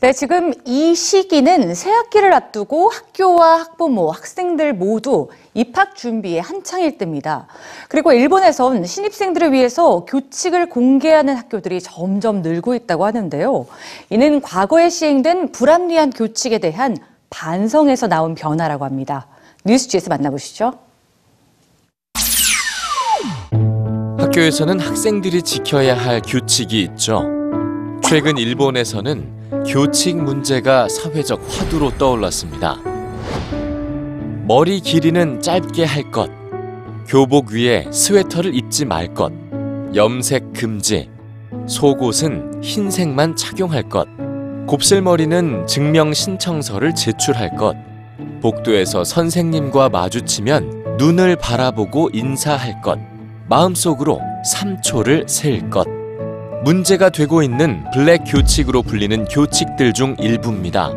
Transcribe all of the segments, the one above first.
네, 지금 이 시기는 새학기를 앞두고 학교와 학부모, 학생들 모두 입학 준비에 한창일 때입니다. 그리고 일본에선 신입생들을 위해서 교칙을 공개하는 학교들이 점점 늘고 있다고 하는데요. 이는 과거에 시행된 불합리한 교칙에 대한 반성에서 나온 변화라고 합니다. 뉴스지에서 만나보시죠. 학교에서는 학생들이 지켜야 할 규칙이 있죠. 최근 일본에서는 교칙 문제가 사회적 화두로 떠올랐습니다. 머리 길이는 짧게 할 것, 교복 위에 스웨터를 입지 말 것, 염색 금지, 속옷은 흰색만 착용할 것, 곱슬머리는 증명 신청서를 제출할 것, 복도에서 선생님과 마주치면 눈을 바라보고 인사할 것, 마음속으로 3초를 셀 것. 문제가 되고 있는 블랙 교칙으로 불리는 교칙들 중 일부입니다.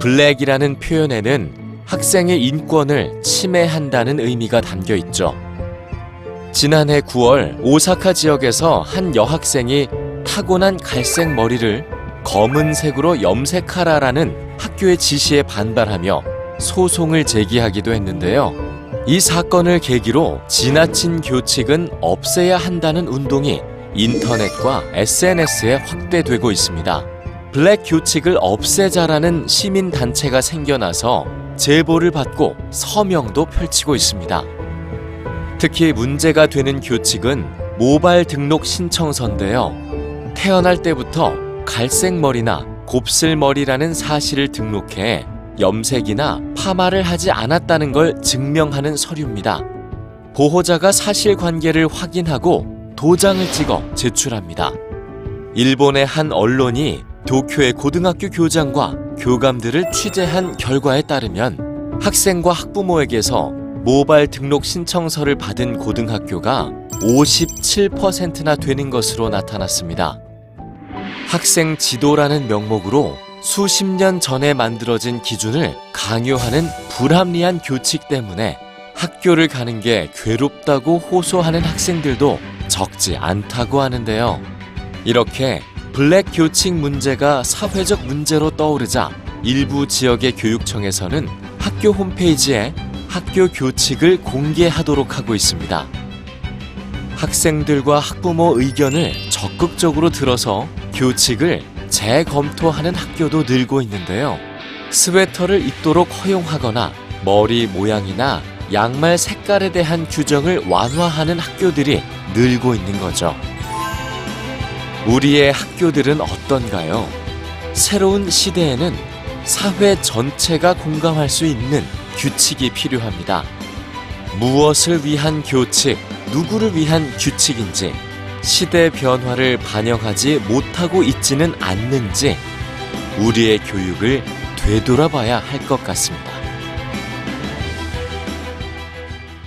블랙이라는 표현에는 학생의 인권을 침해한다는 의미가 담겨 있죠. 지난해 9월 오사카 지역에서 한 여학생이 타고난 갈색 머리를 검은색으로 염색하라라는 학교의 지시에 반발하며 소송을 제기하기도 했는데요. 이 사건을 계기로 지나친 교칙은 없애야 한다는 운동이 인터넷과 SNS에 확대되고 있습니다. 블랙 교칙을 없애자라는 시민단체가 생겨나서 제보를 받고 서명도 펼치고 있습니다. 특히 문제가 되는 교칙은 모발 등록 신청서인데요. 태어날 때부터 갈색 머리나 곱슬 머리라는 사실을 등록해 염색이나 파마를 하지 않았다는 걸 증명하는 서류입니다. 보호자가 사실관계를 확인하고 도장을 찍어 제출합니다. 일본의 한 언론이 도쿄의 고등학교 교장과 교감들을 취재한 결과에 따르면 학생과 학부모에게서 모발 등록 신청서를 받은 고등학교가 57%나 되는 것으로 나타났습니다. 학생 지도라는 명목으로 수십 년 전에 만들어진 기준을 강요하는 불합리한 교칙 때문에 학교를 가는 게 괴롭다고 호소하는 학생들도 적지 않다고 하는데요. 이렇게 블랙 교칙 문제가 사회적 문제로 떠오르자 일부 지역의 교육청에서는 학교 홈페이지에 학교 교칙을 공개하도록 하고 있습니다. 학생들과 학부모 의견을 적극적으로 들어서 교칙을 재검토하는 학교도 늘고 있는데요. 스웨터를 입도록 허용하거나 머리 모양이나 양말 색깔에 대한 규정을 완화하는 학교들이 늘고 있는 거죠. 우리의 학교들은 어떤가요? 새로운 시대에는 사회 전체가 공감할 수 있는 규칙이 필요합니다. 무엇을 위한 교칙, 누구를 위한 규칙인지, 시대 변화를 반영하지 못하고 있지는 않는지, 우리의 교육을 되돌아봐야 할 것 같습니다.